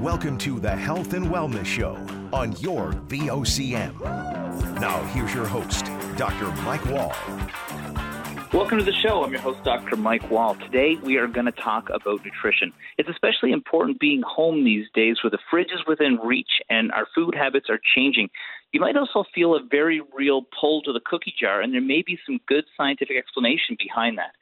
Welcome to the Health and Wellness Show on your VOCM. Now, here's your host, Dr. Mike Wall. Welcome to the show. I'm your host, Dr. Mike Wall. Today, we are going to talk about nutrition. It's especially important being home these days where the fridge is within reach and our food habits are changing. You might also feel a very real pull to the cookie jar, and there may be some good scientific explanation behind that.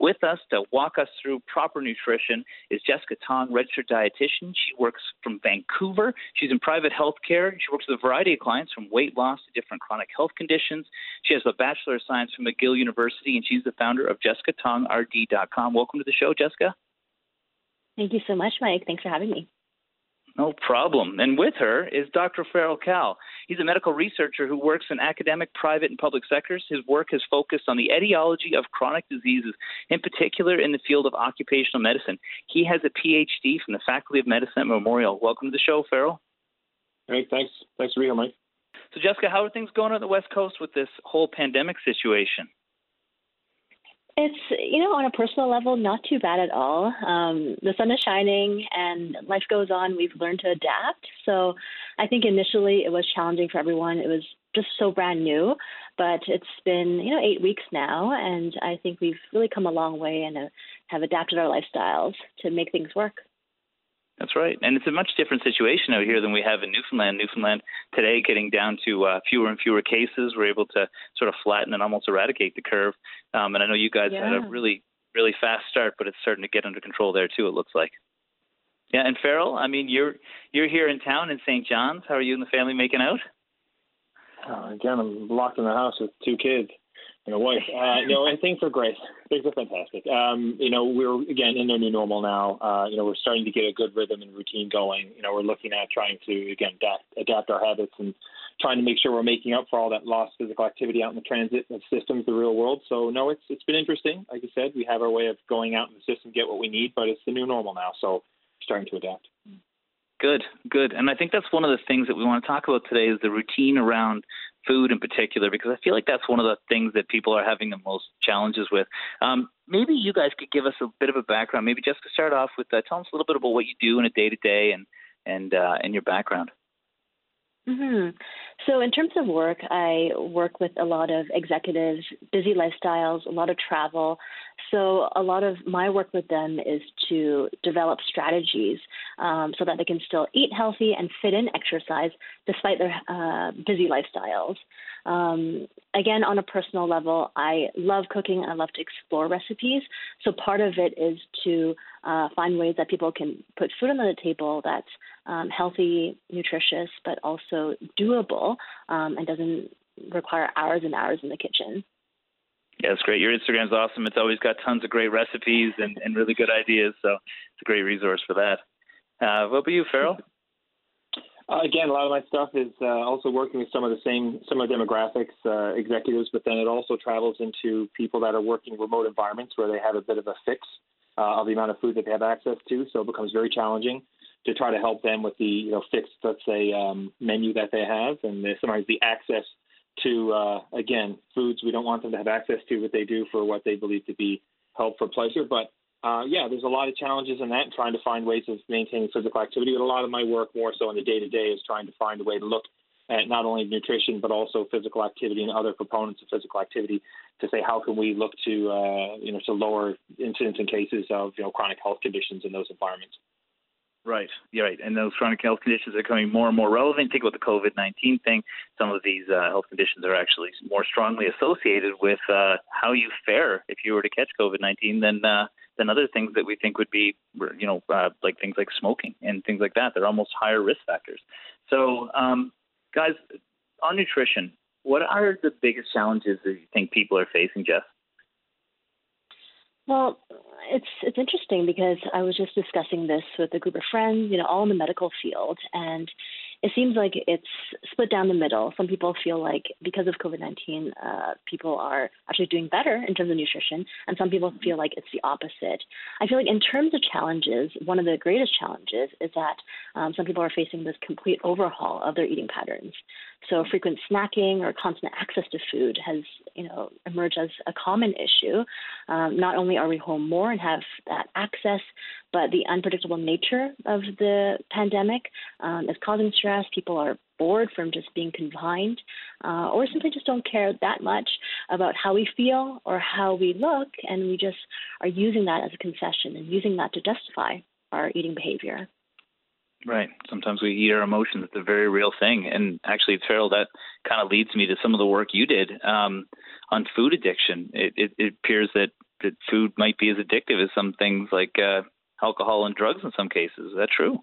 With us to walk us through proper nutrition is Jessica Tong, registered dietitian. She works from Vancouver. She's in private health care. She works with a variety of clients from weight loss to different chronic health conditions. She has a Bachelor of Science from McGill University, and she's the founder of JessicaTongRD.com. Welcome to the show, Jessica. Thank you so much, Mike. Thanks for having me. No problem. And with her is Dr. Farrell Cahill. He's a medical researcher who works in academic, private, and public sectors. His work has focused on the etiology of chronic diseases, in particular in the field of occupational medicine. He has a PhD from the Faculty of Medicine at Memorial. Welcome to the show, Farrell. Hey, thanks. Thanks for being here, Mike. So, Jessica, how are things going on the West Coast with this whole pandemic situation? It's, you know, on a personal level, not too bad at all. Um, the sun is shining and life goes on. We've learned to adapt. So I think initially it was challenging for everyone. It was just so brand new, but it's been, you know, eight weeks now. And I think we've really come a long way and uh, have adapted our lifestyles to make things work. That's right, and it's a much different situation out here than we have in Newfoundland. Newfoundland today, getting down to uh, fewer and fewer cases, we're able to sort of flatten and almost eradicate the curve. Um, and I know you guys yeah. had a really, really fast start, but it's starting to get under control there too. It looks like. Yeah, and Farrell, I mean, you're you're here in town in St. John's. How are you and the family making out? Uh, again, I'm locked in the house with two kids a wife. Uh, no, and things are great. Things are fantastic. Um, you know, we're again in their new normal now. Uh, you know, we're starting to get a good rhythm and routine going. You know, we're looking at trying to again adapt, adapt our habits and trying to make sure we're making up for all that lost physical activity out in the transit systems, the real world. So no, it's it's been interesting. Like I said, we have our way of going out in the system, get what we need, but it's the new normal now. So starting to adapt. Good, good. And I think that's one of the things that we want to talk about today is the routine around food in particular, because I feel like that's one of the things that people are having the most challenges with. Um, maybe you guys could give us a bit of a background. Maybe just to start off with, uh, tell us a little bit about what you do in a day to day and and uh, and your background. Hmm So, in terms of work, I work with a lot of executives, busy lifestyles, a lot of travel. So, a lot of my work with them is to develop strategies um, so that they can still eat healthy and fit in exercise despite their uh, busy lifestyles. Um, again, on a personal level, I love cooking I love to explore recipes. So, part of it is to uh, find ways that people can put food on the table that's um, healthy, nutritious, but also doable um, and doesn't require hours and hours in the kitchen. Yeah, it's great. Your Instagram's awesome. It's always got tons of great recipes and, and really good ideas. So it's a great resource for that. Uh, what about you, Farrell? Uh, again, a lot of my stuff is uh, also working with some of the same similar demographics, uh, executives, but then it also travels into people that are working remote environments where they have a bit of a fix uh, of the amount of food that they have access to. So it becomes very challenging to try to help them with the you know fixed, let's say, um, menu that they have, and sometimes the access to uh, again foods we don't want them to have access to, but they do for what they believe to be health for pleasure. But uh, yeah, there's a lot of challenges in that, trying to find ways of maintaining physical activity. But a lot of my work, more so in the day to day, is trying to find a way to look at not only nutrition but also physical activity and other components of physical activity to say how can we look to uh, you know to lower incidence and cases of you know chronic health conditions in those environments. Right, you're right. And those chronic health conditions are becoming more and more relevant. Think about the COVID 19 thing. Some of these uh, health conditions are actually more strongly associated with uh, how you fare if you were to catch COVID 19 than, uh, than other things that we think would be, you know, uh, like things like smoking and things like that. They're almost higher risk factors. So, um, guys, on nutrition, what are the biggest challenges that you think people are facing, Jess? Well, it's it's interesting because I was just discussing this with a group of friends, you know, all in the medical field, and it seems like it's split down the middle. Some people feel like because of COVID 19, uh, people are actually doing better in terms of nutrition, and some people feel like it's the opposite. I feel like, in terms of challenges, one of the greatest challenges is that um, some people are facing this complete overhaul of their eating patterns. So, frequent snacking or constant access to food has, you know, emerged as a common issue. Um, not only are we home more and have that access, but the unpredictable nature of the pandemic um, is causing stress. People are bored from just being confined, uh, or simply just don't care that much about how we feel or how we look, and we just are using that as a concession and using that to justify our eating behavior. Right. Sometimes we eat our emotions. It's a very real thing. And actually, Farrell, that kind of leads me to some of the work you did um, on food addiction. It, it, it, appears that, that food might be as addictive as some things like uh, alcohol and drugs in some cases. Is that true?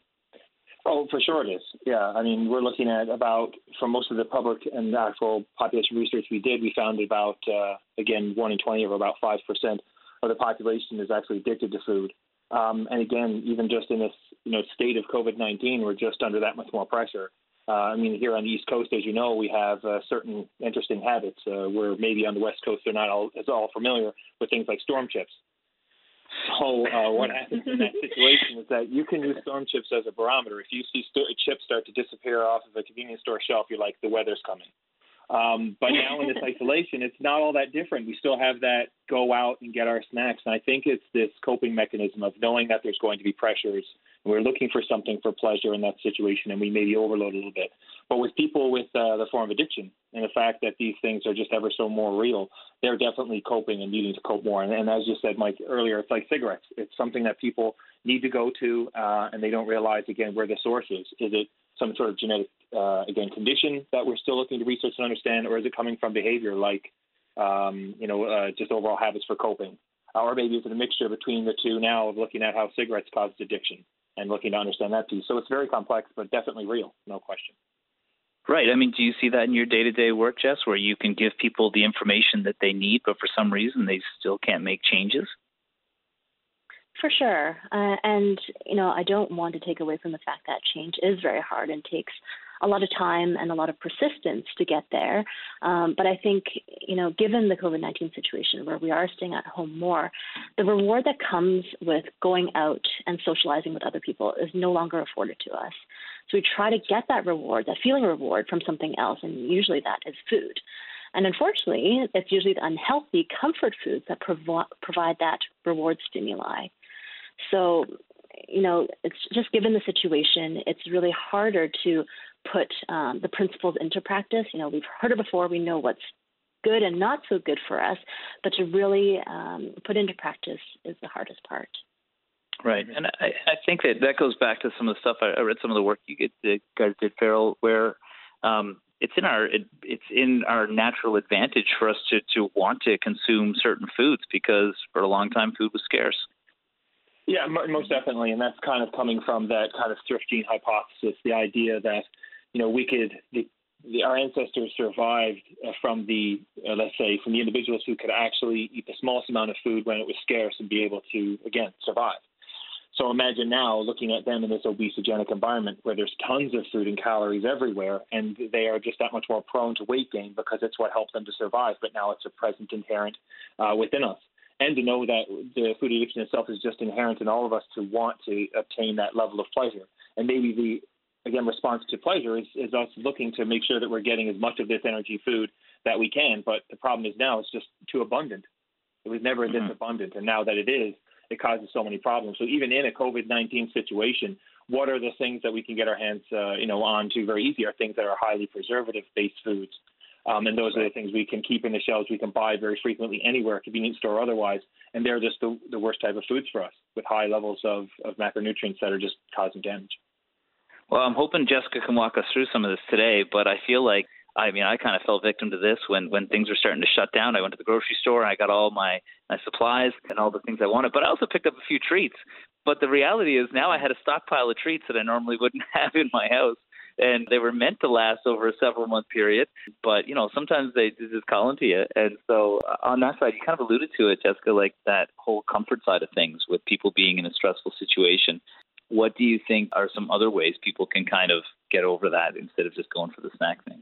Oh, for sure it is. Yeah, I mean, we're looking at about from most of the public and actual population research we did, we found about uh, again one in twenty or about five percent of the population is actually addicted to food. Um, and again, even just in this you know state of COVID nineteen, we're just under that much more pressure. Uh, I mean, here on the East Coast, as you know, we have uh, certain interesting habits. Uh, where maybe on the West Coast they're not all as all familiar with things like storm chips. So uh, what happens in that situation is that you can use storm chips as a barometer. If you see st- chips start to disappear off of a convenience store shelf, you're like, the weather's coming. Um, but now in this isolation, it's not all that different. We still have that go out and get our snacks. And I think it's this coping mechanism of knowing that there's going to be pressures. We're looking for something for pleasure in that situation, and we maybe overload a little bit. But with people with uh, the form of addiction and the fact that these things are just ever so more real, they're definitely coping and needing to cope more. And, and as you said, Mike, earlier, it's like cigarettes. It's something that people need to go to, uh, and they don't realize, again, where the source is. Is it some sort of genetic, uh, again, condition that we're still looking to research and understand, or is it coming from behavior like, um, you know, uh, just overall habits for coping? Or maybe it's a mixture between the two now of looking at how cigarettes cause addiction and looking to understand that piece? So it's very complex, but definitely real, no question. Right. I mean, do you see that in your day to day work, Jess, where you can give people the information that they need, but for some reason they still can't make changes? For sure. Uh, and, you know, I don't want to take away from the fact that change is very hard and takes a lot of time and a lot of persistence to get there. Um, but I think, you know, given the COVID 19 situation where we are staying at home more, the reward that comes with going out and socializing with other people is no longer afforded to us. So we try to get that reward, that feeling reward from something else, and usually that is food. And unfortunately, it's usually the unhealthy comfort foods that provo- provide that reward stimuli. So, you know, it's just given the situation, it's really harder to put um, the principles into practice. You know, we've heard it before, we know what's good and not so good for us, but to really um, put into practice is the hardest part. Right, and I, I think that that goes back to some of the stuff I, I read, some of the work you get, the guys did, Farrell, where um, it's in our it, it's in our natural advantage for us to to want to consume certain foods because for a long time food was scarce. Yeah, most definitely, and that's kind of coming from that kind of thrift gene hypothesis, the idea that you know we could the, the, our ancestors survived uh, from the uh, let's say from the individuals who could actually eat the smallest amount of food when it was scarce and be able to again survive. So imagine now looking at them in this obesogenic environment where there's tons of food and calories everywhere, and they are just that much more prone to weight gain because it's what helped them to survive. But now it's a present inherent uh, within us and to know that the food addiction itself is just inherent in all of us to want to obtain that level of pleasure. And maybe the again response to pleasure is, is us looking to make sure that we're getting as much of this energy food that we can. But the problem is now it's just too abundant. It was never mm-hmm. this abundant, and now that it is, it causes so many problems. So even in a COVID nineteen situation, what are the things that we can get our hands, uh, you know, onto very easy? Are things that are highly preservative based foods, um, and those are the things we can keep in the shelves. We can buy very frequently anywhere, convenience store or otherwise. And they're just the, the worst type of foods for us with high levels of, of macronutrients that are just causing damage. Well, I'm hoping Jessica can walk us through some of this today, but I feel like I mean, I kind of fell victim to this when when things were starting to shut down. I went to the grocery store I got all my my supplies and all the things I wanted, but I also picked up a few treats. But the reality is now I had a stockpile of treats that I normally wouldn't have in my house and they were meant to last over a several month period. But you know, sometimes they just call into you, and so uh, on that side, you kind of alluded to it, Jessica, like that whole comfort side of things with people being in a stressful situation. What do you think are some other ways people can kind of get over that instead of just going for the snack thing?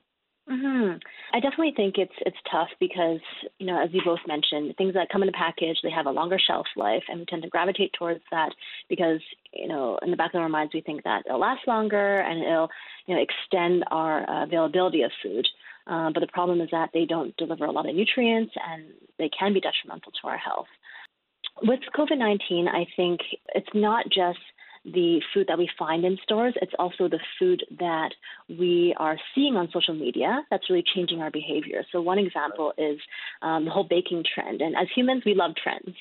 Mm-hmm. I definitely think it's it's tough because you know, as you both mentioned, things that come in a package they have a longer shelf life, and we tend to gravitate towards that because you know, in the back of our minds, we think that it'll last longer and it'll you know extend our availability of food. Uh, but the problem is that they don't deliver a lot of nutrients and they can be detrimental to our health. with COVID 19, I think it's not just the food that we find in stores, it's also the food that we are seeing on social media that's really changing our behavior. So, one example is um, the whole baking trend. And as humans, we love trends,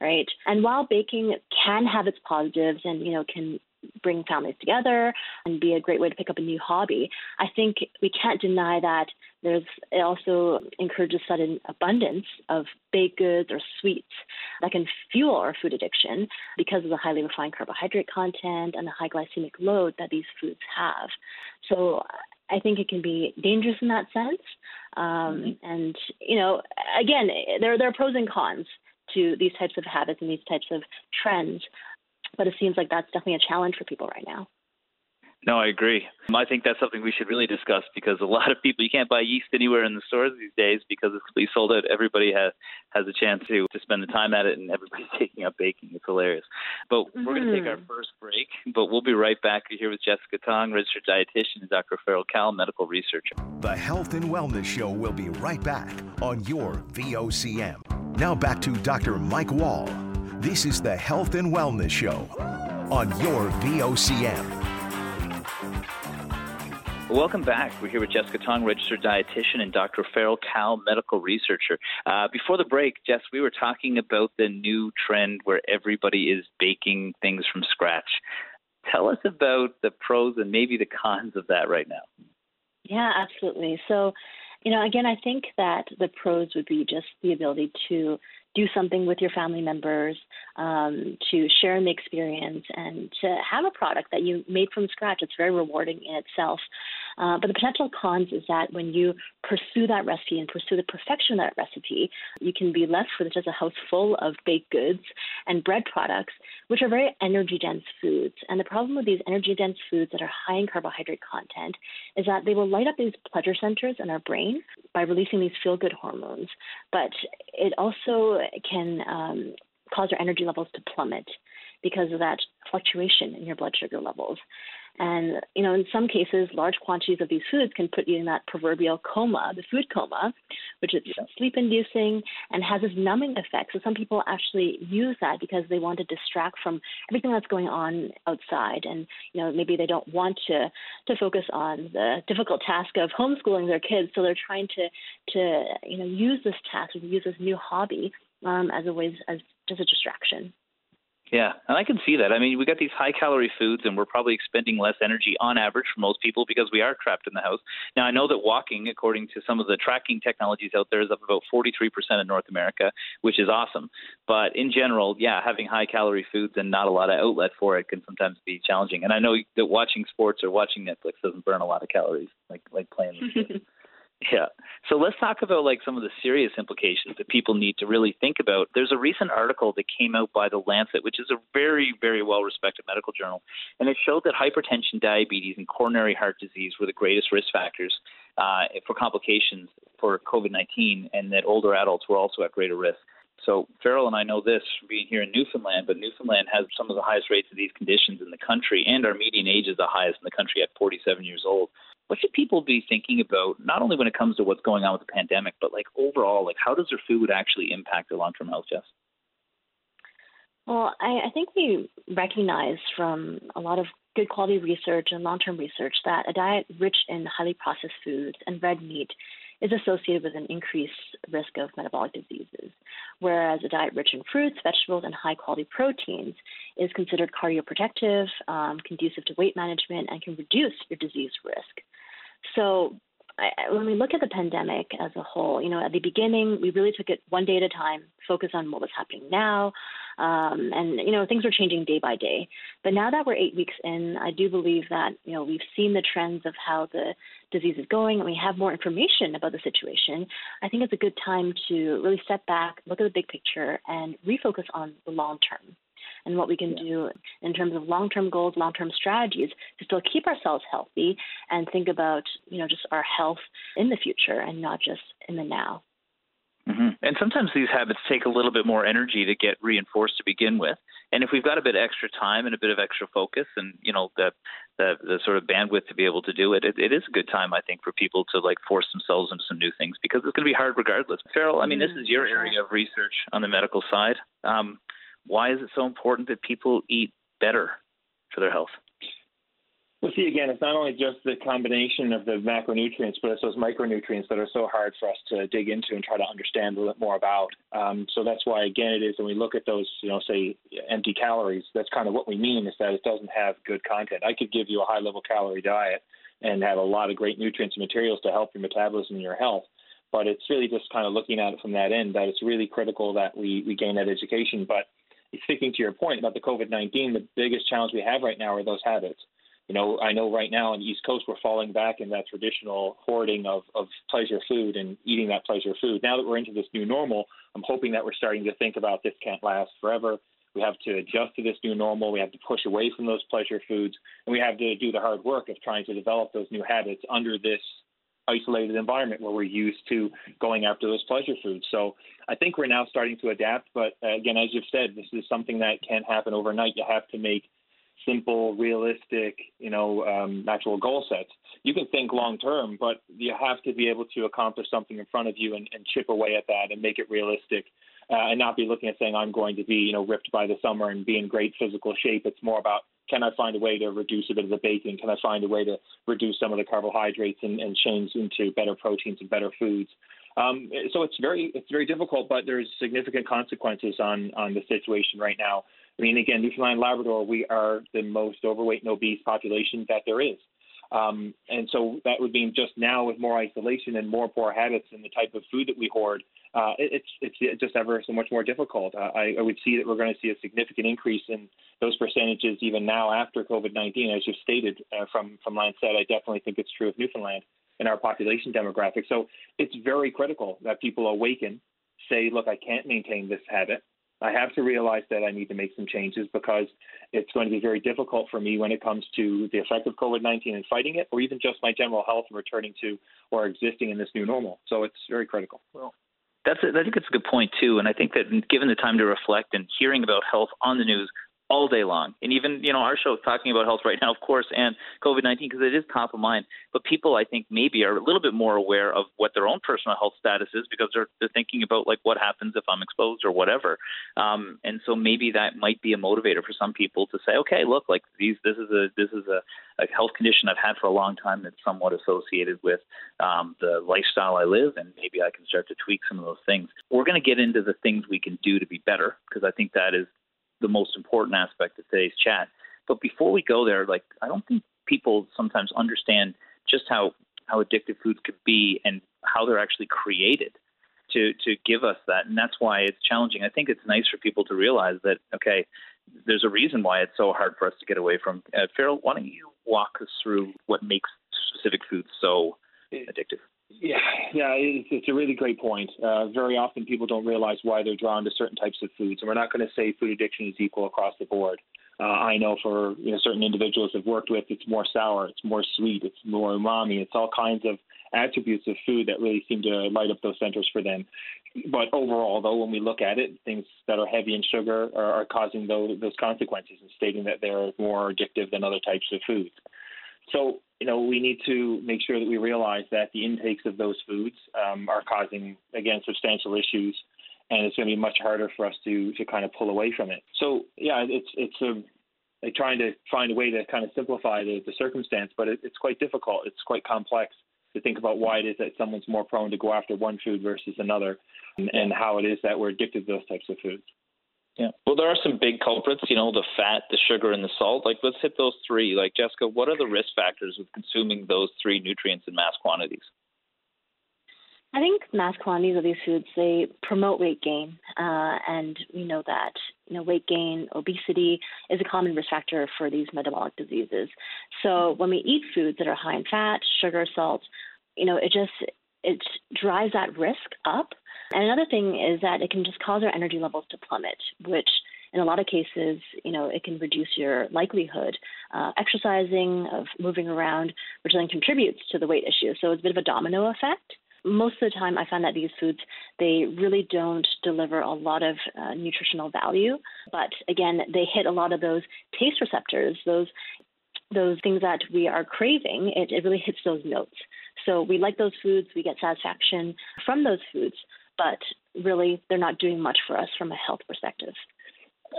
right? And while baking can have its positives and, you know, can bring families together and be a great way to pick up a new hobby. I think we can't deny that there's it also encourages sudden abundance of baked goods or sweets that can fuel our food addiction because of the highly refined carbohydrate content and the high glycemic load that these foods have. So I think it can be dangerous in that sense. Um, mm-hmm. and you know, again, there there are pros and cons to these types of habits and these types of trends but it seems like that's definitely a challenge for people right now. No, I agree. I think that's something we should really discuss because a lot of people you can't buy yeast anywhere in the stores these days because it's completely sold out. Everybody has has a chance to to spend the time at it, and everybody's taking up baking. It's hilarious. But mm-hmm. we're going to take our first break, but we'll be right back. We're here with Jessica Tong, registered dietitian, and Dr. Farrell Cahill, medical researcher. The Health and Wellness Show will be right back on your VOCM. Now back to Dr. Mike Wall. This is the Health and Wellness Show on your VOCM. Welcome back. We're here with Jessica Tong, registered dietitian, and Dr. Farrell Cahill, medical researcher. Uh, before the break, Jess, we were talking about the new trend where everybody is baking things from scratch. Tell us about the pros and maybe the cons of that right now. Yeah, absolutely. So, you know, again, I think that the pros would be just the ability to do something with your family members, um, to share the experience, and to have a product that you made from scratch. It's very rewarding in itself. Uh, but the potential cons is that when you pursue that recipe and pursue the perfection of that recipe, you can be left with just a house full of baked goods and bread products, which are very energy dense foods. And the problem with these energy dense foods that are high in carbohydrate content is that they will light up these pleasure centers in our brain by releasing these feel good hormones. But it also can um, cause your energy levels to plummet because of that fluctuation in your blood sugar levels. And, you know, in some cases, large quantities of these foods can put you in that proverbial coma, the food coma, which is yeah. sleep inducing and has this numbing effect. So some people actually use that because they want to distract from everything that's going on outside. And, you know, maybe they don't want to, to focus on the difficult task of homeschooling their kids. So they're trying to, to you know, use this task use this new hobby um, as a way, as just a distraction. Yeah, and I can see that. I mean, we got these high calorie foods, and we're probably expending less energy on average for most people because we are trapped in the house. Now, I know that walking, according to some of the tracking technologies out there, is up about 43% in North America, which is awesome. But in general, yeah, having high calorie foods and not a lot of outlet for it can sometimes be challenging. And I know that watching sports or watching Netflix doesn't burn a lot of calories like like playing. Yeah. So let's talk about like some of the serious implications that people need to really think about. There's a recent article that came out by the Lancet, which is a very, very well respected medical journal, and it showed that hypertension, diabetes, and coronary heart disease were the greatest risk factors uh, for complications for COVID 19, and that older adults were also at greater risk. So Farrell and I know this from being here in Newfoundland, but Newfoundland has some of the highest rates of these conditions in the country, and our median age is the highest in the country at 47 years old what should people be thinking about not only when it comes to what's going on with the pandemic but like overall like how does their food actually impact their long-term health jess well I, I think we recognize from a lot of good quality research and long-term research that a diet rich in highly processed foods and red meat is associated with an increased risk of metabolic diseases, whereas a diet rich in fruits, vegetables, and high quality proteins is considered cardioprotective, um, conducive to weight management, and can reduce your disease risk. So I, when we look at the pandemic as a whole, you know, at the beginning, we really took it one day at a time, focus on what was happening now. Um, and, you know, things were changing day by day. But now that we're eight weeks in, I do believe that, you know, we've seen the trends of how the disease is going and we have more information about the situation. I think it's a good time to really step back, look at the big picture, and refocus on the long term and what we can yeah. do in terms of long-term goals, long-term strategies to still keep ourselves healthy and think about, you know, just our health in the future and not just in the now. Mm-hmm. And sometimes these habits take a little bit more energy to get reinforced to begin with. And if we've got a bit of extra time and a bit of extra focus, and you know the the, the sort of bandwidth to be able to do it, it, it is a good time I think for people to like force themselves into some new things because it's going to be hard regardless. Farrell, I mean, mm-hmm. this is your area of research on the medical side. Um, why is it so important that people eat better for their health? Well, see, again, it's not only just the combination of the macronutrients, but it's those micronutrients that are so hard for us to dig into and try to understand a little bit more about. Um, so that's why, again, it is when we look at those, you know, say empty calories, that's kind of what we mean is that it doesn't have good content. I could give you a high level calorie diet and have a lot of great nutrients and materials to help your metabolism and your health. But it's really just kind of looking at it from that end that it's really critical that we, we gain that education. But speaking to your point about the COVID 19, the biggest challenge we have right now are those habits you know, I know right now on the East Coast we're falling back in that traditional hoarding of, of pleasure food and eating that pleasure food. Now that we're into this new normal, I'm hoping that we're starting to think about this can't last forever. We have to adjust to this new normal. We have to push away from those pleasure foods, and we have to do the hard work of trying to develop those new habits under this isolated environment where we're used to going after those pleasure foods. So I think we're now starting to adapt. But uh, again, as you've said, this is something that can't happen overnight. You have to make simple, realistic, you know, um, actual goal sets. You can think long term, but you have to be able to accomplish something in front of you and, and chip away at that and make it realistic, uh, and not be looking at saying I'm going to be, you know, ripped by the summer and be in great physical shape. It's more about can I find a way to reduce a bit of the baking? Can I find a way to reduce some of the carbohydrates and, and change into better proteins and better foods? Um, so it's very it's very difficult, but there's significant consequences on on the situation right now. I mean, again, Newfoundland Labrador, we are the most overweight and obese population that there is. Um, and so that would mean just now with more isolation and more poor habits and the type of food that we hoard, uh, it, it's it's just ever so much more difficult. Uh, I, I, would see that we're going to see a significant increase in those percentages even now after COVID-19, as you've stated uh, from from Lancet. I definitely think it's true of Newfoundland in our population demographic. So it's very critical that people awaken, say, look, I can't maintain this habit. I have to realize that I need to make some changes because it's going to be very difficult for me when it comes to the effect of COVID 19 and fighting it, or even just my general health and returning to or existing in this new normal. So it's very critical. Well, that's a, I think it's a good point too, and I think that given the time to reflect and hearing about health on the news all day long. And even, you know, our show is talking about health right now, of course, and COVID 19 because it is top of mind. But people, I think, maybe are a little bit more aware of what their own personal health status is because they're, they're thinking about, like, what happens if I'm exposed or whatever. Um, and so maybe that might be a motivator for some people to say, okay, look, like, these, this is a, this is a, a health condition I've had for a long time that's somewhat associated with um, the lifestyle I live, and maybe I can start to tweak some of those things. We're going to get into the things we can do to be better because I think that is the most important aspect of today's chat. But before we go there, like I don't think people sometimes understand just how how addictive foods could be and how they're actually created to to give us that, and that's why it's challenging. I think it's nice for people to realize that okay, there's a reason why it's so hard for us to get away from. Uh, Farrell, why don't you walk us through what makes specific foods so addictive? Yeah, yeah, it's, it's a really great point. Uh, very often people don't realize why they're drawn to certain types of foods, and we're not going to say food addiction is equal across the board. Uh, I know for you know certain individuals I've worked with, it's more sour, it's more sweet, it's more umami, it's all kinds of attributes of food that really seem to light up those centers for them. But overall, though, when we look at it, things that are heavy in sugar are, are causing those, those consequences and stating that they're more addictive than other types of foods. So, you know, we need to make sure that we realize that the intakes of those foods um, are causing, again, substantial issues, and it's going to be much harder for us to to kind of pull away from it. So, yeah, it's it's a like trying to find a way to kind of simplify the, the circumstance, but it, it's quite difficult. It's quite complex to think about why it is that someone's more prone to go after one food versus another, and, and how it is that we're addicted to those types of foods. Yeah. Well, there are some big culprits, you know, the fat, the sugar, and the salt. Like, let's hit those three. Like, Jessica, what are the risk factors of consuming those three nutrients in mass quantities? I think mass quantities of these foods they promote weight gain, uh, and we know that you know weight gain, obesity is a common risk factor for these metabolic diseases. So when we eat foods that are high in fat, sugar, salt, you know, it just it drives that risk up and another thing is that it can just cause our energy levels to plummet, which in a lot of cases, you know, it can reduce your likelihood uh, exercising, of moving around, which then contributes to the weight issue. So it's a bit of a domino effect. Most of the time, I find that these foods they really don't deliver a lot of uh, nutritional value, but again, they hit a lot of those taste receptors, those those things that we are craving. It, it really hits those notes. So we like those foods, we get satisfaction from those foods, but really they're not doing much for us from a health perspective.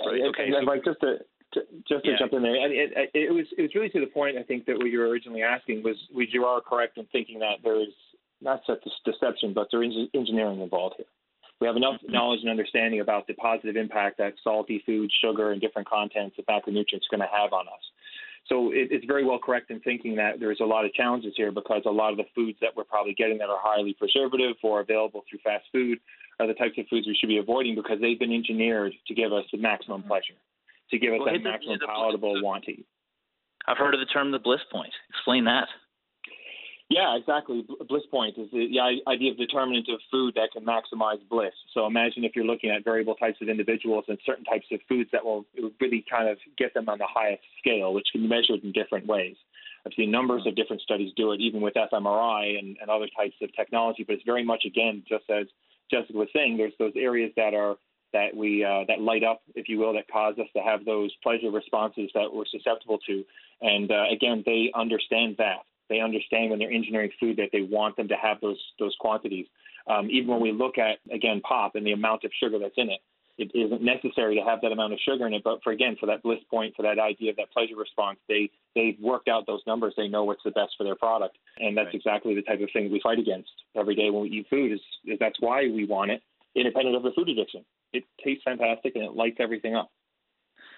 Right. Okay. And, and just to, to just to Yeah. jump in there, and it, it, it was it was really to the point. I think that what you were originally asking was, was you are correct in thinking that there is not such deception, but there is engineering involved here. We have enough knowledge and understanding about the positive impact that salty food, sugar, and different contents of macronutrients are going to have on us. So it, it's very well correct in thinking that there's a lot of challenges here because a lot of the foods that we're probably getting that are highly preservative or available through fast food are the types of foods we should be avoiding because they've been engineered to give us the maximum mm-hmm. pleasure, to give us Well, that the- maximum the- palatable want to eat. I've heard of the term the bliss point. Explain that. Yeah, exactly. Bliss point is the, idea of determinant of food that can maximize bliss. So imagine if you're looking at variable types of individuals and certain types of foods that will really kind of get them on the highest scale, which can be measured in different ways. I've seen numbers of different studies do it, even with fMRI and, and other types of technology. But it's very much again, just as Jessica was saying, there's those areas that are that we uh, that light up, if you will, that cause us to have those pleasure responses that we're susceptible to. And uh, again, they understand that. They understand when they're engineering food that they want them to have those those quantities. Um, even when we look at again pop and the amount of sugar that's in it, it isn't necessary to have that amount of sugar in it. But for again, for that bliss point, for that idea of that pleasure response, they they've worked out those numbers. They know what's the best for their product, and that's Right. exactly the type of thing we fight against every day when we eat food. Is, is that's why we want it, independent of the food addiction. It tastes fantastic and it lights everything up.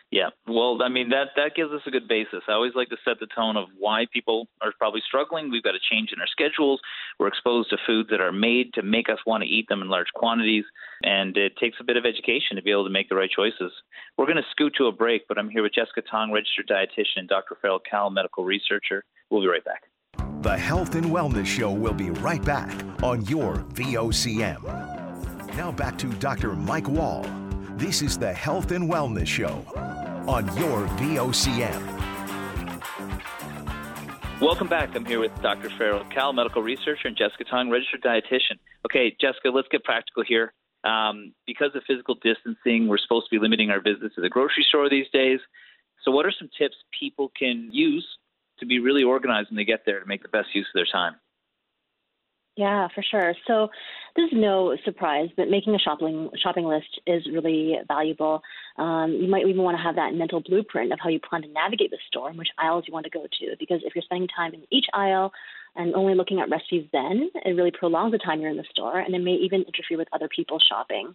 Yeah. Well, I mean that that gives us a good basis. I always like to set the tone of why people are probably struggling. We've got a change in our schedules. We're exposed to foods that are made to make us want to eat them in large quantities, and it takes a bit of education to be able to make the right choices. We're going to scoot to a break, but I'm here with Jessica Tong, registered dietitian, and Dr. Farrell Cahill, medical researcher. We'll be right back. The Health and Wellness Show will be right back on your VOCM. Now back to Dr. Mike Wall. This is the Health and Wellness Show on your VOCM. Welcome back. I'm here with Dr. Farrell Cahill, medical researcher, and Jessica Tong, registered dietitian. Okay, Jessica, let's get practical here. Um, because of physical distancing, we're supposed to be limiting our visits to the grocery store these days. So, what are some tips people can use to be really organized when they get there to make the best use of their time? Yeah, for sure. So this is no surprise, but making a shopping shopping list is really valuable. Um, you might even want to have that mental blueprint of how you plan to navigate the store and which aisles you want to go to. Because if you're spending time in each aisle and only looking at recipes, then it really prolongs the time you're in the store, and it may even interfere with other people shopping.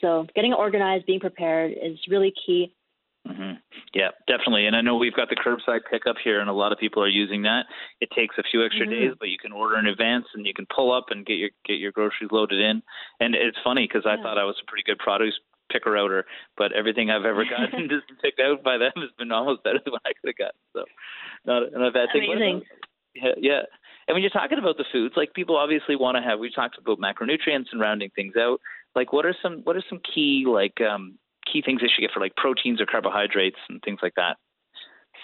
So getting organized, being prepared is really key. Hmm Yeah, definitely. And I know we've got the curbside pickup here, and a lot of people are using that. It takes a few extra Mhm. days, but you can order in advance, and you can pull up and get your get your groceries loaded in. And it's funny because I thought I was a pretty good produce picker outer, but everything I've ever gotten just picked out by them has been almost better than what I could have gotten. So, not not a bad thing. Amazing. Yeah, yeah. And when you're talking about the foods, like people obviously want to have, we talked about macronutrients and rounding things out. Like, what are some what are some key like um, key things they should get for like proteins or carbohydrates and things like that?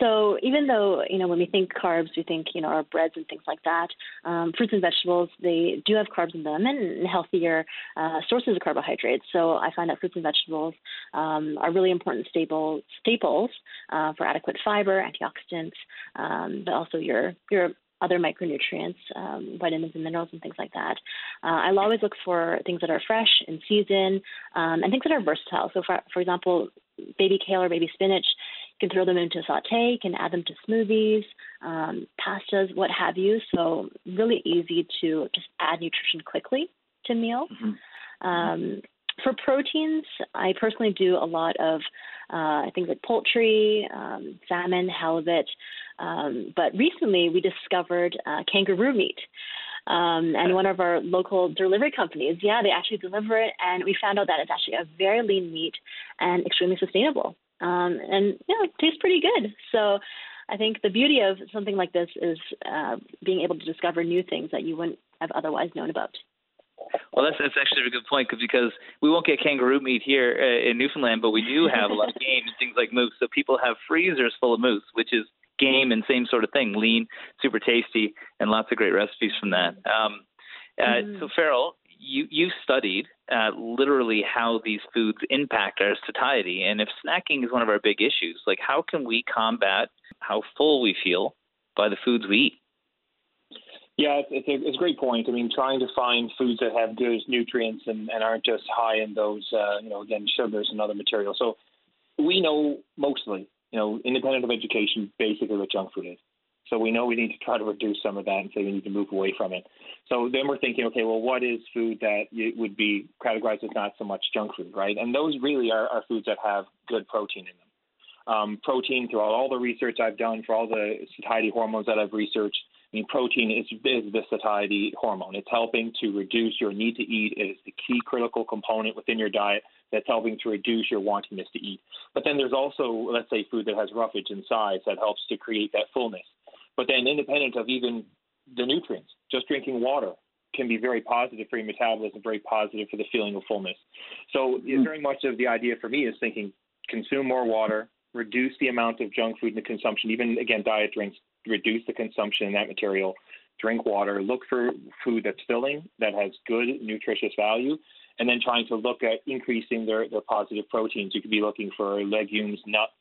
So even though you know when we think carbs, we think you know our breads and things like that. Um, fruits and vegetables they do have carbs in them and healthier uh, sources of carbohydrates. So I find that fruits and vegetables um, are really important staple staples uh, for adequate fiber, antioxidants, um, but also your your other micronutrients, um, vitamins and minerals and things like that. Uh, I'll always look for things that are fresh in season um, and things that are versatile. So for for example, baby kale or baby spinach you can throw them into a saute, you can add them to smoothies, um, pastas, what have you. So really easy to just add nutrition quickly to meals. Mhm. Um, for proteins, I personally do a lot of uh, things like poultry, um, salmon, halibut. Um, but recently, we discovered uh, kangaroo meat. Um, and one of our local delivery companies, yeah, they actually deliver it, and we found out that it's actually a very lean meat and extremely sustainable. Um, and yeah, it tastes pretty good. So I think the beauty of something like this is uh, being able to discover new things that you wouldn't have otherwise known about. Well, that's that's actually a good point 'cause- because we won't get kangaroo meat here uh, in Newfoundland, but we do have a lot of game and things like moose. So people have freezers full of moose, which is game and same sort of thing, lean, super tasty, and lots of great recipes from that. Um, uh, Mm. So Farrell, you you studied uh, literally how these foods impact our satiety, and if snacking is one of our big issues, like how can we combat how full we feel by the foods we eat? Yeah, it's, a, it's a great point. I mean, trying to find foods that have good nutrients and, and aren't just high in those, uh, you know, again, sugars and other materials. So we know mostly, you know, independent of education, basically what junk food is. So we know we need to try to reduce some of that and say we need to move away from it. So then we're thinking, okay, well, what is food that would be categorized as not so much junk food, right? And those really are, are foods that have good protein in them. Um, protein, throughout all the research I've done for all the satiety hormones that I've researched, I mean, protein is, is the satiety hormone. It's helping to reduce your need to eat. It is the key critical component within your diet that's helping to reduce your wantingness to eat. But then there's also, let's say, food that has roughage and size that helps to create that fullness. But then, independent of even the nutrients, just drinking water can be very positive for your metabolism, very positive for the feeling of fullness. So, mm-hmm. very much of the idea for me is thinking consume more water, reduce the amount of junk food in the consumption, even again, diet drinks, reduce the consumption in that material, drink water, look for food that's filling, that has good nutritious value, and then trying to look at increasing their, their positive proteins. You could be looking for legumes, nuts.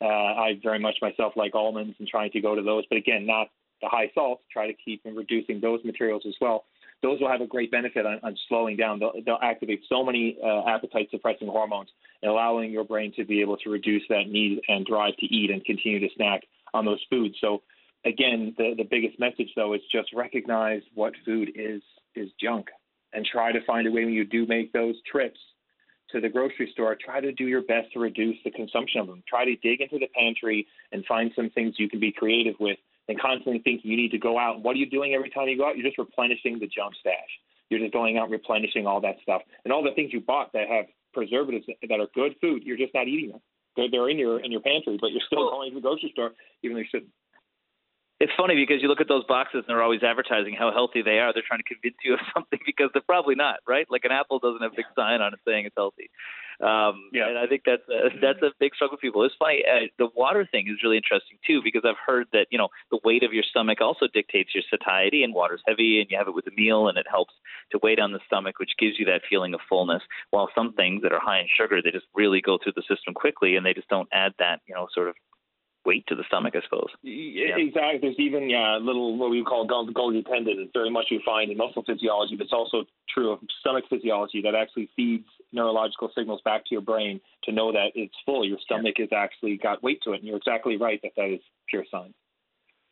Uh, I very much myself like almonds and trying to go to those, but again, not the high salt. Try to keep and reducing those materials as well. Those will have a great benefit on, on slowing down. They'll, they'll activate so many uh, appetite suppressing hormones allowing your brain to be able to reduce that need and drive to eat and continue to snack on those foods. So again, the, the biggest message though is just recognize what food is is junk and try to find a way when you do make those trips to the grocery store, try to do your best to reduce the consumption of them. Try to dig into the pantry and find some things you can be creative with and constantly think you need to go out. What are you doing every time you go out? You're just replenishing the junk stash. You're just going out replenishing all that stuff. And all the things you bought that have preservatives that are good food, you're just not eating them. They're, they're in your in your pantry, but you're still going to the grocery store even though you shouldn't it's funny because you look at those boxes and they're always advertising how healthy they are. They're trying to convince you of something because they're probably not, right? Like an apple doesn't have a big sign on it saying it's healthy. Um, yeah. And I think that's a, that's a big struggle for people. It's funny. Uh, the water thing is really interesting too because I've heard that you know the weight of your stomach also dictates your satiety, and water's heavy, and you have it with a meal, and it helps to weigh down the stomach, which gives you that feeling of fullness. While some things that are high in sugar, they just really go through the system quickly, and they just don't add that you know sort of weight to the stomach, I suppose. Yeah. Exactly. There's even yeah, little what we call Golgi tendon. It's very much you find in muscle physiology, but it's also true of stomach physiology that actually feeds neurological signals back to your brain to know that it's full. Your stomach yeah. has actually got weight to it, and you're exactly right that that is pure science.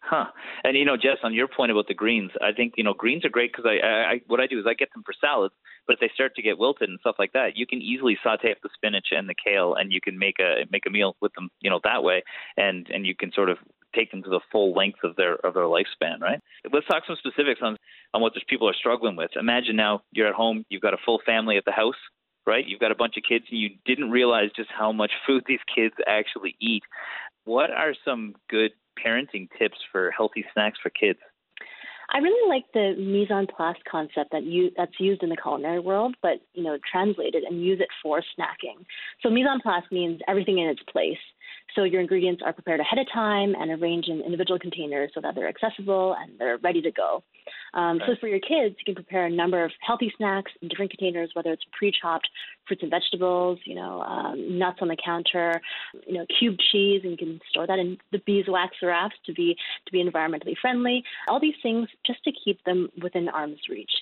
Huh. And you know, Jess, on your point about the greens, I think you know greens are great because I, I what I do is I get them for salads, but if they start to get wilted and stuff like that, you can easily saute up the spinach and the kale, and you can make a make a meal with them, you know, that way, and and you can sort of take them to the full length of their of their lifespan, right? Let's talk some specifics on on what these people are struggling with. Imagine now you're at home, you've got a full family at the house, right? You've got a bunch of kids, and you didn't realize just how much food these kids actually eat. What are some good parenting tips for healthy snacks for kids? I really like the mise en place concept that you that's used in the culinary world, but you know, translated and use it for snacking. So mise en place means everything in its place. So your ingredients are prepared ahead of time and arranged in individual containers so that they're accessible and they're ready to go. Um, right. So for your kids, you can prepare a number of healthy snacks in different containers, whether it's pre-chopped fruits and vegetables, you know, um, nuts on the counter, you know, cubed cheese, and you can store that in the beeswax wraps to be to be environmentally friendly. All these things just to keep them within arm's reach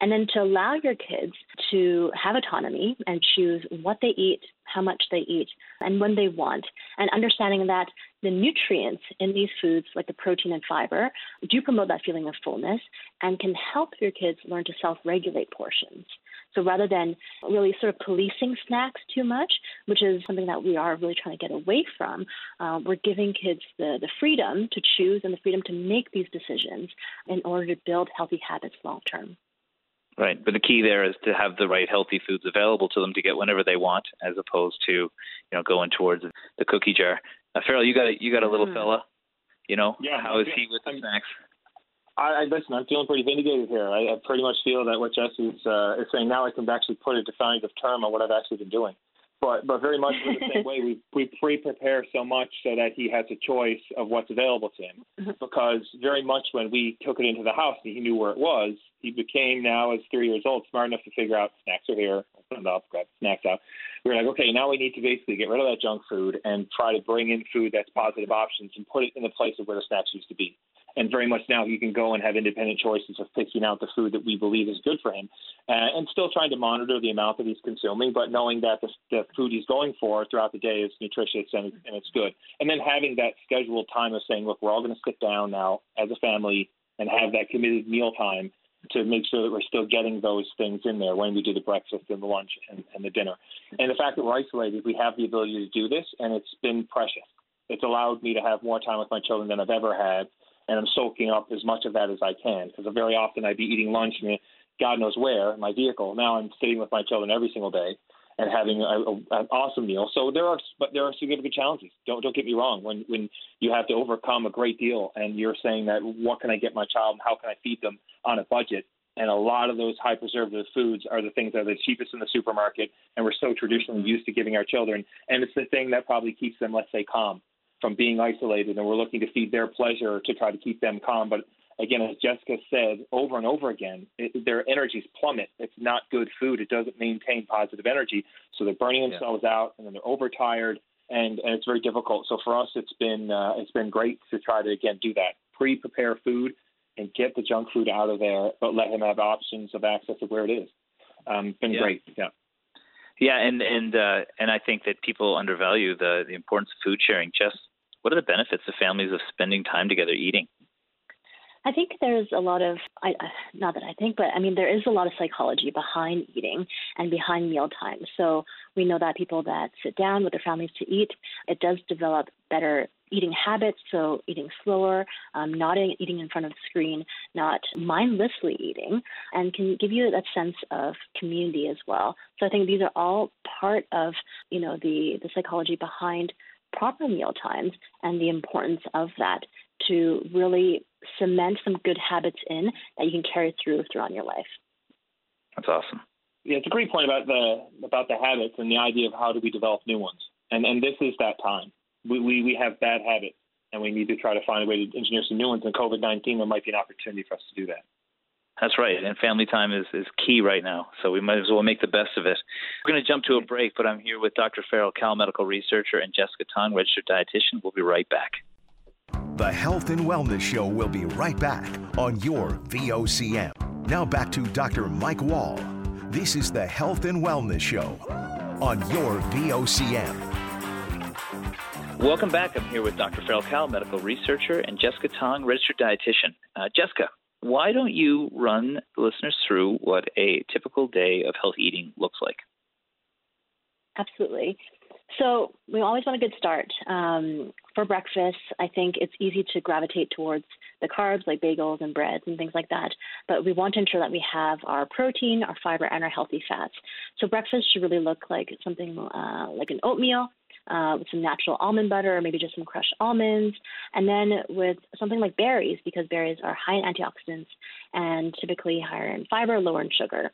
and then to allow your kids to have autonomy and choose what they eat, how much they eat, and when they want, and understanding that the nutrients in these foods, like the protein and fiber, do promote that feeling of fullness and can help your kids learn to self regulate portions. So rather than really sort of policing snacks too much, which is something that we are really trying to get away from, uh, we're giving kids the, the freedom to choose and the freedom to make these decisions in order to build healthy habits long term. Right, but the key there is to have the right healthy foods available to them to get whenever they want, as opposed to, you know, going towards the cookie jar. Uh, Farrell, you got a, you got a little mm. fella, you know. Yeah. How is he with the I'm, snacks? I, I listen. I'm feeling pretty vindicated here. I, I pretty much feel that what Jess is, uh, is saying now, I can actually put a definitive term on what I've actually been doing but but very much in the same way we we pre-prepare so much so that he has a choice of what's available to him. Mm-hmm. because very much when we took it into the house and he knew where it was he became now as three years old smart enough to figure out snacks are here. Open it up grab snacks out. We were like okay now we need to basically get rid of that junk food and try to bring in food that's positive options and put it in the place of where the snacks used to be and very much now he can go and have independent choices of picking out the food that we believe is good for him, uh, and still trying to monitor the amount that he's consuming, but knowing that the, the food he's going for throughout the day is nutritious and, and it's good. And then having that scheduled time of saying, look, we're all going to sit down now as a family and have that committed meal time to make sure that we're still getting those things in there when we do the breakfast and the lunch and, and the dinner. And the fact that we're isolated, we have the ability to do this, and it's been precious. It's allowed me to have more time with my children than I've ever had, and I'm soaking up as much of that as I can because very often I'd be eating lunch and God knows where in my vehicle. Now I'm sitting with my children every single day and having a, a, an awesome meal. So there are, but there are significant challenges. Don't don't get me wrong. When when you have to overcome a great deal, and you're saying that what can I get my child, and how can I feed them on a budget? And a lot of those high preservative foods are the things that are the cheapest in the supermarket, and we're so traditionally used to giving our children. And it's the thing that probably keeps them, let's say, calm from being isolated. And we're looking to feed their pleasure to try to keep them calm. But again, as Jessica said over and over again, it, their energies plummet. It's not good food. It doesn't maintain positive energy. So they're burning themselves yeah. out, and then they're overtired, and, and it's very difficult. So for us, it's been uh, it's been great to try to again do that, pre-prepare food, and get the junk food out of there, but let him have options of access to where it is. Um, been yeah. great. Yeah. Yeah, and and uh, and I think that people undervalue the the importance of food sharing. Just what are the benefits of families of spending time together eating? I think there's a lot of, I, not that I think, but I mean, there is a lot of psychology behind eating and behind mealtime. So we know that people that sit down with their families to eat, it does develop better eating habits, so eating slower, um, not eating in front of the screen, not mindlessly eating, and can give you that sense of community as well. So I think these are all part of, you know, the, the psychology behind proper meal times and the importance of that to really cement some good habits in that you can carry through throughout your life. That's awesome. Yeah, it's a great point about the about the habits and the idea of how do we develop new ones. And and this is that time. We we, we have bad habits and we need to try to find a way to engineer some new ones. And COVID nineteen there might be an opportunity for us to do that. That's right. And family time is, is key right now. So we might as well make the best of it. We're going to jump to a break, but I'm here with Dr. Farrell Cahill, medical researcher, and Jessica Tong, registered dietitian. We'll be right back. The Health and Wellness Show will be right back on your VOCM. Now back to Dr. Mike Wall. This is the Health and Wellness Show on your VOCM. Welcome back. I'm here with Dr. Farrell Cahill, medical researcher, and Jessica Tong, registered dietitian. Uh, Jessica, why don't you run listeners through what a typical day of health eating looks like? Absolutely. So we always want a good start. Um, for breakfast, I think it's easy to gravitate towards the carbs like bagels and breads and things like that. But we want to ensure that we have our protein, our fiber, and our healthy fats. So breakfast should really look like something uh, like an oatmeal. Uh, with some natural almond butter or maybe just some crushed almonds. And then with something like berries, because berries are high in antioxidants and typically higher in fiber, lower in sugar.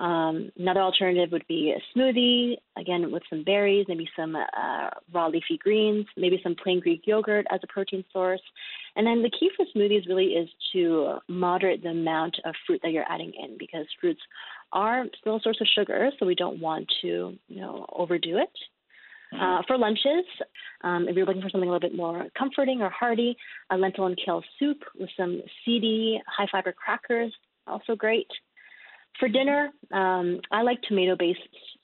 Um, another alternative would be a smoothie, again with some berries, maybe some uh, raw leafy greens, maybe some plain Greek yogurt as a protein source. And then the key for smoothies really is to moderate the amount of fruit that you're adding in because fruits are still a source of sugar, so we don't want to you know overdo it. Mm-hmm. Uh, for lunches, um, if you're looking for something a little bit more comforting or hearty, a lentil and kale soup with some seedy, high fiber crackers, also great. For dinner, um, I like tomato based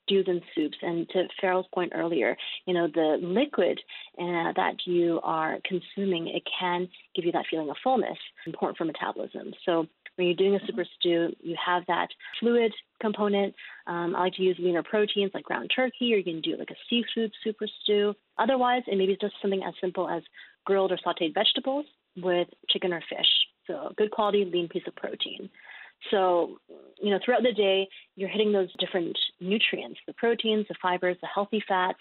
stews and soups. And to Farrell's point earlier, you know, the liquid uh, that you are consuming, it can give you that feeling of fullness, important for metabolism. So when you're doing a super stew, you have that fluid component. Um, I like to use leaner proteins like ground turkey, or you can do like a seafood super stew. Otherwise, it may be just something as simple as grilled or sauteed vegetables with chicken or fish. So good quality, lean piece of protein. So, you know, throughout the day, you're hitting those different nutrients the proteins, the fibers, the healthy fats,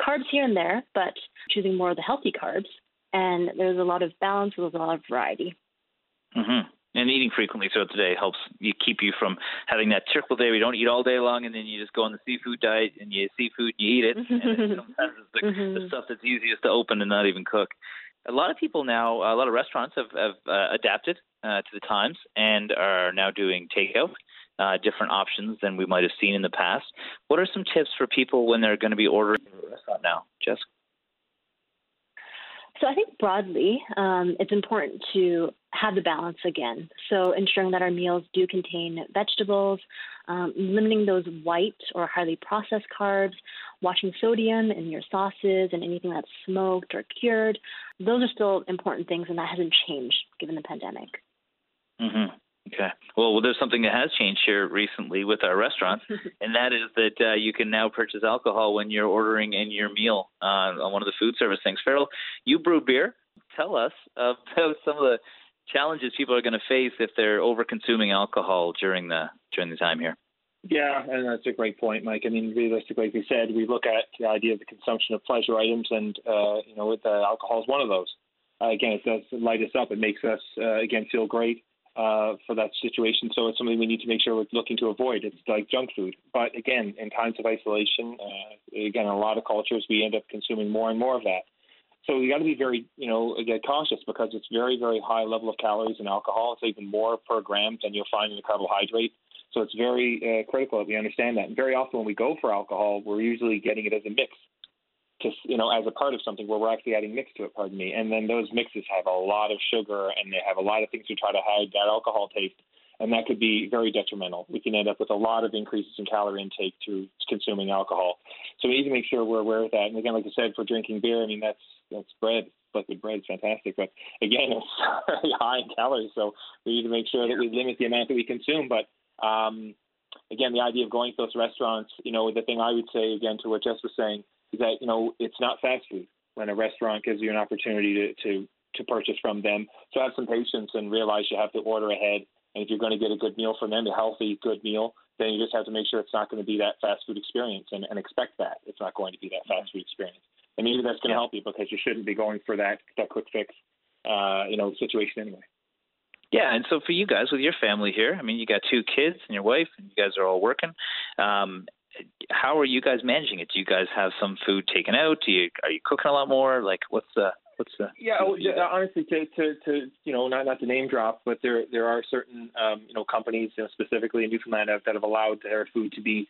carbs here and there, but choosing more of the healthy carbs. And there's a lot of balance, there's a lot of variety. Mm-hmm. And eating frequently throughout the day helps you keep you from having that typical day where you don't eat all day long and then you just go on the seafood diet and you eat seafood and you eat it. and sometimes it's the, mm-hmm. the stuff that's easiest to open and not even cook a lot of people now, a lot of restaurants have, have uh, adapted uh, to the times and are now doing takeout, uh, different options than we might have seen in the past. What are some tips for people when they're going to be ordering a restaurant now, Jessica? So I think broadly, um, it's important to have the balance again. So ensuring that our meals do contain vegetables, um, limiting those white or highly processed carbs, watching sodium in your sauces and anything that's smoked or cured. Those are still important things, and that hasn't changed given the pandemic. Mm-hmm. Okay. Well, well, there's something that has changed here recently with our restaurants, and that is that uh, you can now purchase alcohol when you're ordering in your meal uh, on one of the food service things. Farrell, you brew beer. Tell us about some of the challenges people are going to face if they're over consuming alcohol during the during the time here. Yeah, and that's a great point, Mike. I mean, realistically, like we said, we look at the idea of the consumption of pleasure items, and uh, you know, with uh, alcohol is one of those. Uh, again, it does light us up. It makes us uh, again feel great uh, for that situation. So it's something we need to make sure we're looking to avoid. It's like junk food. But again, in times of isolation, uh, again, in a lot of cultures, we end up consuming more and more of that. So you got to be very, you know, again, cautious because it's very, very high level of calories in alcohol. It's even more per gram than you'll find in a carbohydrate. So it's very uh, critical that we understand that. And very often when we go for alcohol, we're usually getting it as a mix to you know as a part of something where we're actually adding mix to it pardon me. And then those mixes have a lot of sugar and they have a lot of things to try to hide that alcohol taste. And that could be very detrimental. We can end up with a lot of increases in calorie intake through consuming alcohol. So we need to make sure we're aware of that. And again like i said for drinking beer i mean that's that's bread. Liquid bread is fantastic. But again it's very high in calories. So we need to make sure that we limit the amount that we consume. But um again the idea of going to those restaurants you know the thing i would say again to what jess was saying is that you know it's not fast food when a restaurant gives you an opportunity to to to purchase from them. So have some patience and realize you have to order ahead. And if you're going to get a good meal from them, a healthy, good meal, then you just have to make sure it's not going to be that fast food experience and, and expect that it's not going to be that fast food experience. And maybe that's going to help you because you shouldn't be going for that that quick fix, uh, you know, situation anyway. Yeah, and so for you guys with your family here, I mean, you got two kids and your wife, and you guys are all working. Um, how are you guys managing it? Do you guys have some food taken out? Do you are you cooking a lot more? Like what's the what's the yeah, oh, yeah honestly to, to to you know not not to name drop but there there are certain um, you know companies you know, specifically in Newfoundland that have allowed their food to be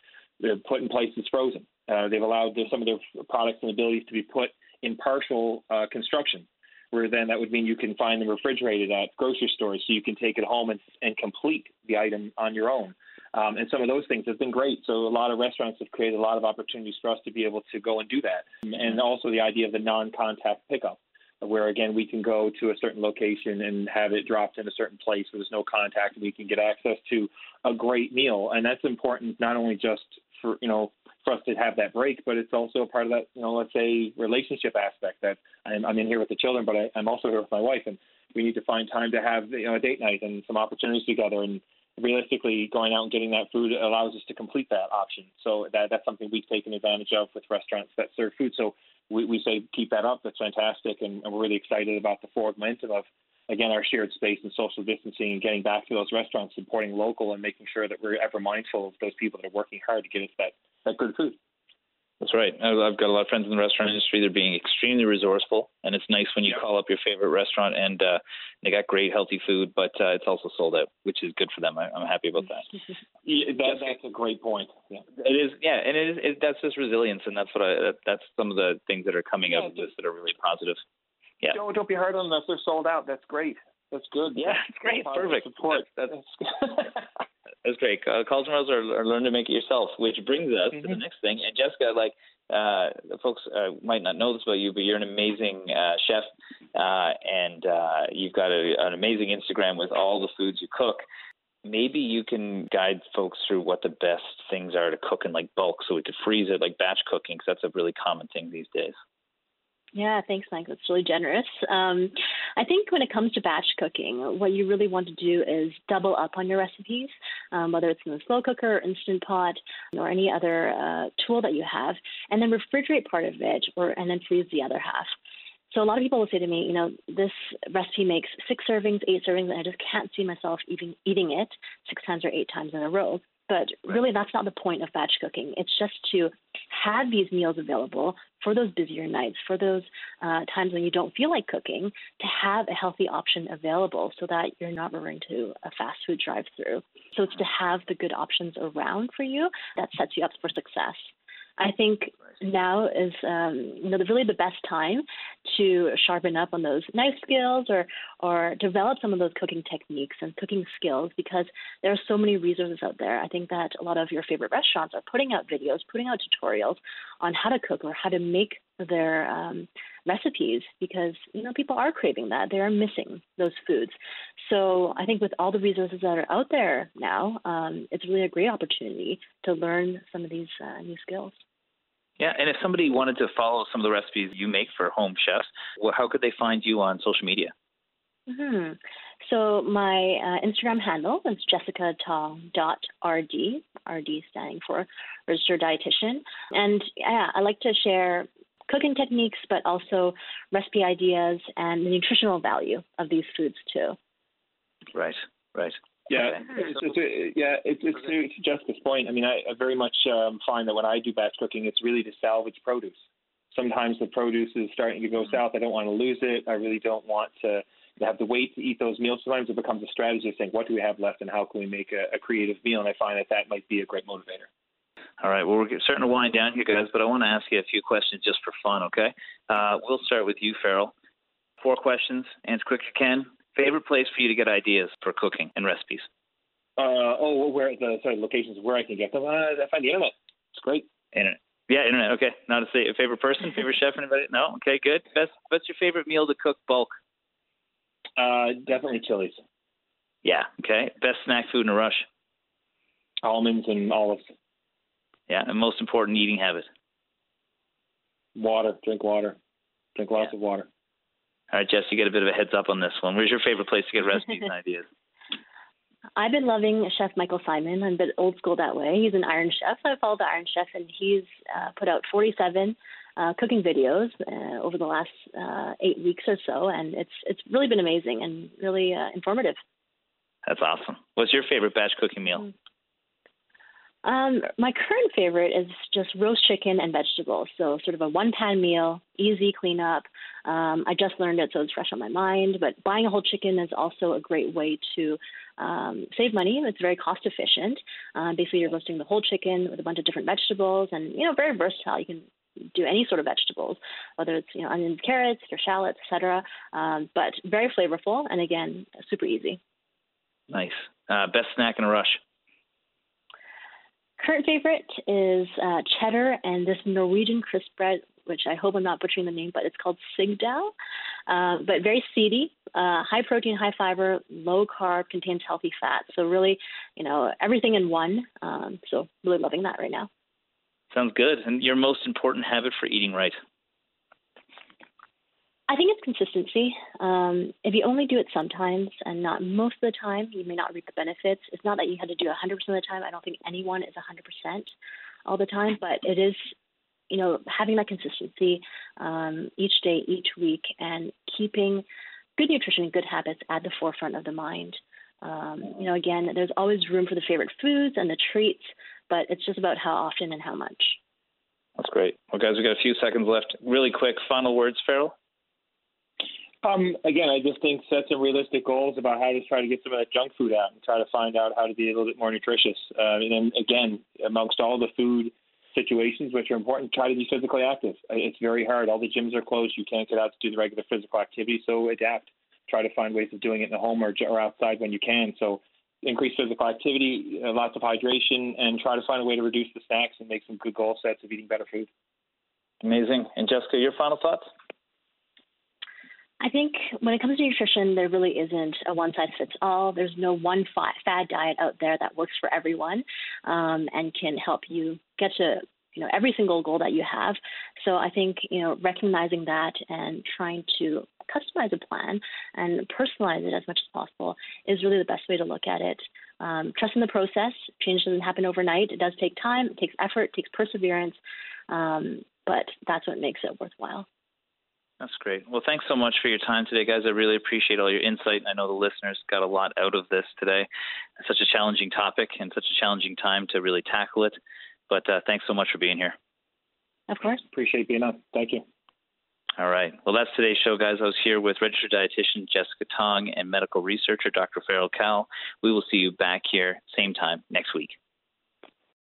put in places frozen uh, they've allowed some of their products and abilities to be put in partial uh, construction where then that would mean you can find them refrigerated at grocery stores so you can take it home and, and complete the item on your own um, and some of those things have been great. So a lot of restaurants have created a lot of opportunities for us to be able to go and do that. And also the idea of the non-contact pickup, where again we can go to a certain location and have it dropped in a certain place where there's no contact, and we can get access to a great meal. And that's important not only just for you know for us to have that break, but it's also a part of that you know let's say relationship aspect that I'm, I'm in here with the children, but I, I'm also here with my wife, and we need to find time to have you know a date night and some opportunities together and realistically, going out and getting that food allows us to complete that option. So that that's something we've taken advantage of with restaurants that serve food. So we, we say keep that up. That's fantastic, and, and we're really excited about the forward momentum of again our shared space and social distancing and getting back to those restaurants, supporting local, and making sure that we're ever mindful of those people that are working hard to get us that that good food. That's right. I've got a lot of friends in the restaurant industry. They're being extremely resourceful, and it's nice when you call up your favorite restaurant and uh, they got great healthy food, but uh, it's also sold out, which is good for them. I, am happy about that. yeah, that. That's a great point. Yeah. It is. Yeah, and it is. It, that's just resilience, and that's what I. That, that's some of the things that are coming yeah, out of this that are really positive. Yeah. Don't don't be hard on them if they're sold out. That's great. That's good. Yeah, it's great. Perfect. Support. That's, that's That's great. Uh, college are, are learn to make it yourself, which brings us mm-hmm. to the mm-hmm. next thing. And Jessica, like uh, folks uh, might not know this about you, but you're an amazing uh, chef, uh, and uh, you've got a, an amazing Instagram with all the foods you cook. Maybe you can guide folks through what the best things are to cook in like bulk, so we could freeze it, like batch cooking, because that's a really common thing these days. Yeah, thanks, Mike. That's really generous. Um, I think when it comes to batch cooking, what you really want to do is double up on your recipes, um, whether it's in the slow cooker, or instant pot, or any other uh, tool that you have, and then refrigerate part of it, or and then freeze the other half. So a lot of people will say to me, you know, this recipe makes six servings, eight servings, and I just can't see myself eating eating it six times or eight times in a row. But really, that's not the point of batch cooking. It's just to have these meals available for those busier nights, for those uh, times when you don't feel like cooking, to have a healthy option available so that you're not referring to a fast food drive through. So it's to have the good options around for you that sets you up for success. I think now is um, you know really the best time to sharpen up on those knife skills or or develop some of those cooking techniques and cooking skills because there are so many resources out there. I think that a lot of your favorite restaurants are putting out videos, putting out tutorials on how to cook or how to make their um, recipes because you know people are craving that they are missing those foods so i think with all the resources that are out there now um, it's really a great opportunity to learn some of these uh, new skills yeah, and if somebody wanted to follow some of the recipes you make for home chefs, well, how could they find you on social media? Mm-hmm. So my uh, Instagram handle is jessicatong.rd, RD standing for registered dietitian. And yeah, I like to share cooking techniques, but also recipe ideas and the nutritional value of these foods too. Right, right. Yeah, it's, it's, yeah, it's, it's to, to Jessica's point. I mean, I, I very much um, find that when I do batch cooking, it's really to salvage produce. Sometimes the produce is starting to go mm-hmm. south. I don't want to lose it. I really don't want to have to wait to eat those meals. Sometimes it becomes a strategy of saying, what do we have left and how can we make a, a creative meal? And I find that that might be a great motivator. All right. Well, we're starting to wind down here, guys, but I want to ask you a few questions just for fun, okay? Uh, we'll start with you, Farrell. Four questions. Answer quick as you can. Favorite place for you to get ideas for cooking and recipes? Uh, oh, where the sorry locations where I can get them? Uh, I find the internet. It's great. Internet. Yeah, internet. Okay. Not a favorite person, favorite chef, anybody? No. Okay, good. Best. What's your favorite meal to cook bulk? Uh, definitely Chili's. Yeah. Okay. Best snack food in a rush. Almonds and olives. Yeah, and most important eating habit. Water. Drink water. Drink lots yeah. of water. All right, Jess, you get a bit of a heads up on this one. Where's your favorite place to get recipes and ideas? I've been loving Chef Michael Symon. I'm a bit old school that way. He's an Iron Chef. I follow the Iron Chef, and he's uh, put out 47 uh, cooking videos uh, over the last uh, eight weeks or so, and it's it's really been amazing and really uh, informative. That's awesome. What's your favorite batch cooking meal? Um, my current favorite is just roast chicken and vegetables. So sort of a one-pan meal, easy cleanup. Um, I just learned it, so it's fresh on my mind. But buying a whole chicken is also a great way to um, save money. It's very cost efficient. Uh, basically, you're roasting the whole chicken with a bunch of different vegetables, and you know, very versatile. You can do any sort of vegetables, whether it's you know onions, carrots, or shallots, etc. Um, but very flavorful, and again, super easy. Nice. Uh, best snack in a rush. Current favorite is uh, cheddar and this Norwegian crisp bread, which I hope I'm not butchering the name, but it's called Sigdal. Uh, but very seedy, uh, high protein, high fiber, low carb, contains healthy fat. So really, you know, everything in one. Um, so really loving that right now. Sounds good. And your most important habit for eating right? I think it's consistency. Um, if you only do it sometimes and not most of the time, you may not reap the benefits. It's not that you had to do 100% of the time. I don't think anyone is 100% all the time, but it is, you know, having that consistency um, each day, each week, and keeping good nutrition and good habits at the forefront of the mind. Um, you know, again, there's always room for the favorite foods and the treats, but it's just about how often and how much. That's great. Well, guys, we've got a few seconds left. Really quick, final words, Farrell? Um, again, I just think set some realistic goals about how to try to get some of that junk food out and try to find out how to be a little bit more nutritious. Uh, and then again, amongst all the food situations which are important, try to be physically active. It's very hard. All the gyms are closed. You can't get out to do the regular physical activity. So adapt. Try to find ways of doing it in the home or, or outside when you can. So increase physical activity, uh, lots of hydration, and try to find a way to reduce the snacks and make some good goal sets of eating better food. Amazing. And Jessica, your final thoughts? I think when it comes to nutrition, there really isn't a one size fits all. There's no one fad diet out there that works for everyone um, and can help you get to you know every single goal that you have. So I think you know recognizing that and trying to customize a plan and personalize it as much as possible is really the best way to look at it. Um, trust in the process. Change doesn't happen overnight. It does take time. It takes effort. It takes perseverance. Um, but that's what makes it worthwhile. That's great. Well, thanks so much for your time today, guys. I really appreciate all your insight. I know the listeners got a lot out of this today. It's such a challenging topic and such a challenging time to really tackle it. But uh, thanks so much for being here. Of course. Appreciate being on. Thank you. All right. Well, that's today's show, guys. I was here with registered dietitian Jessica Tong and medical researcher Dr. Farrell Cahill. We will see you back here same time next week.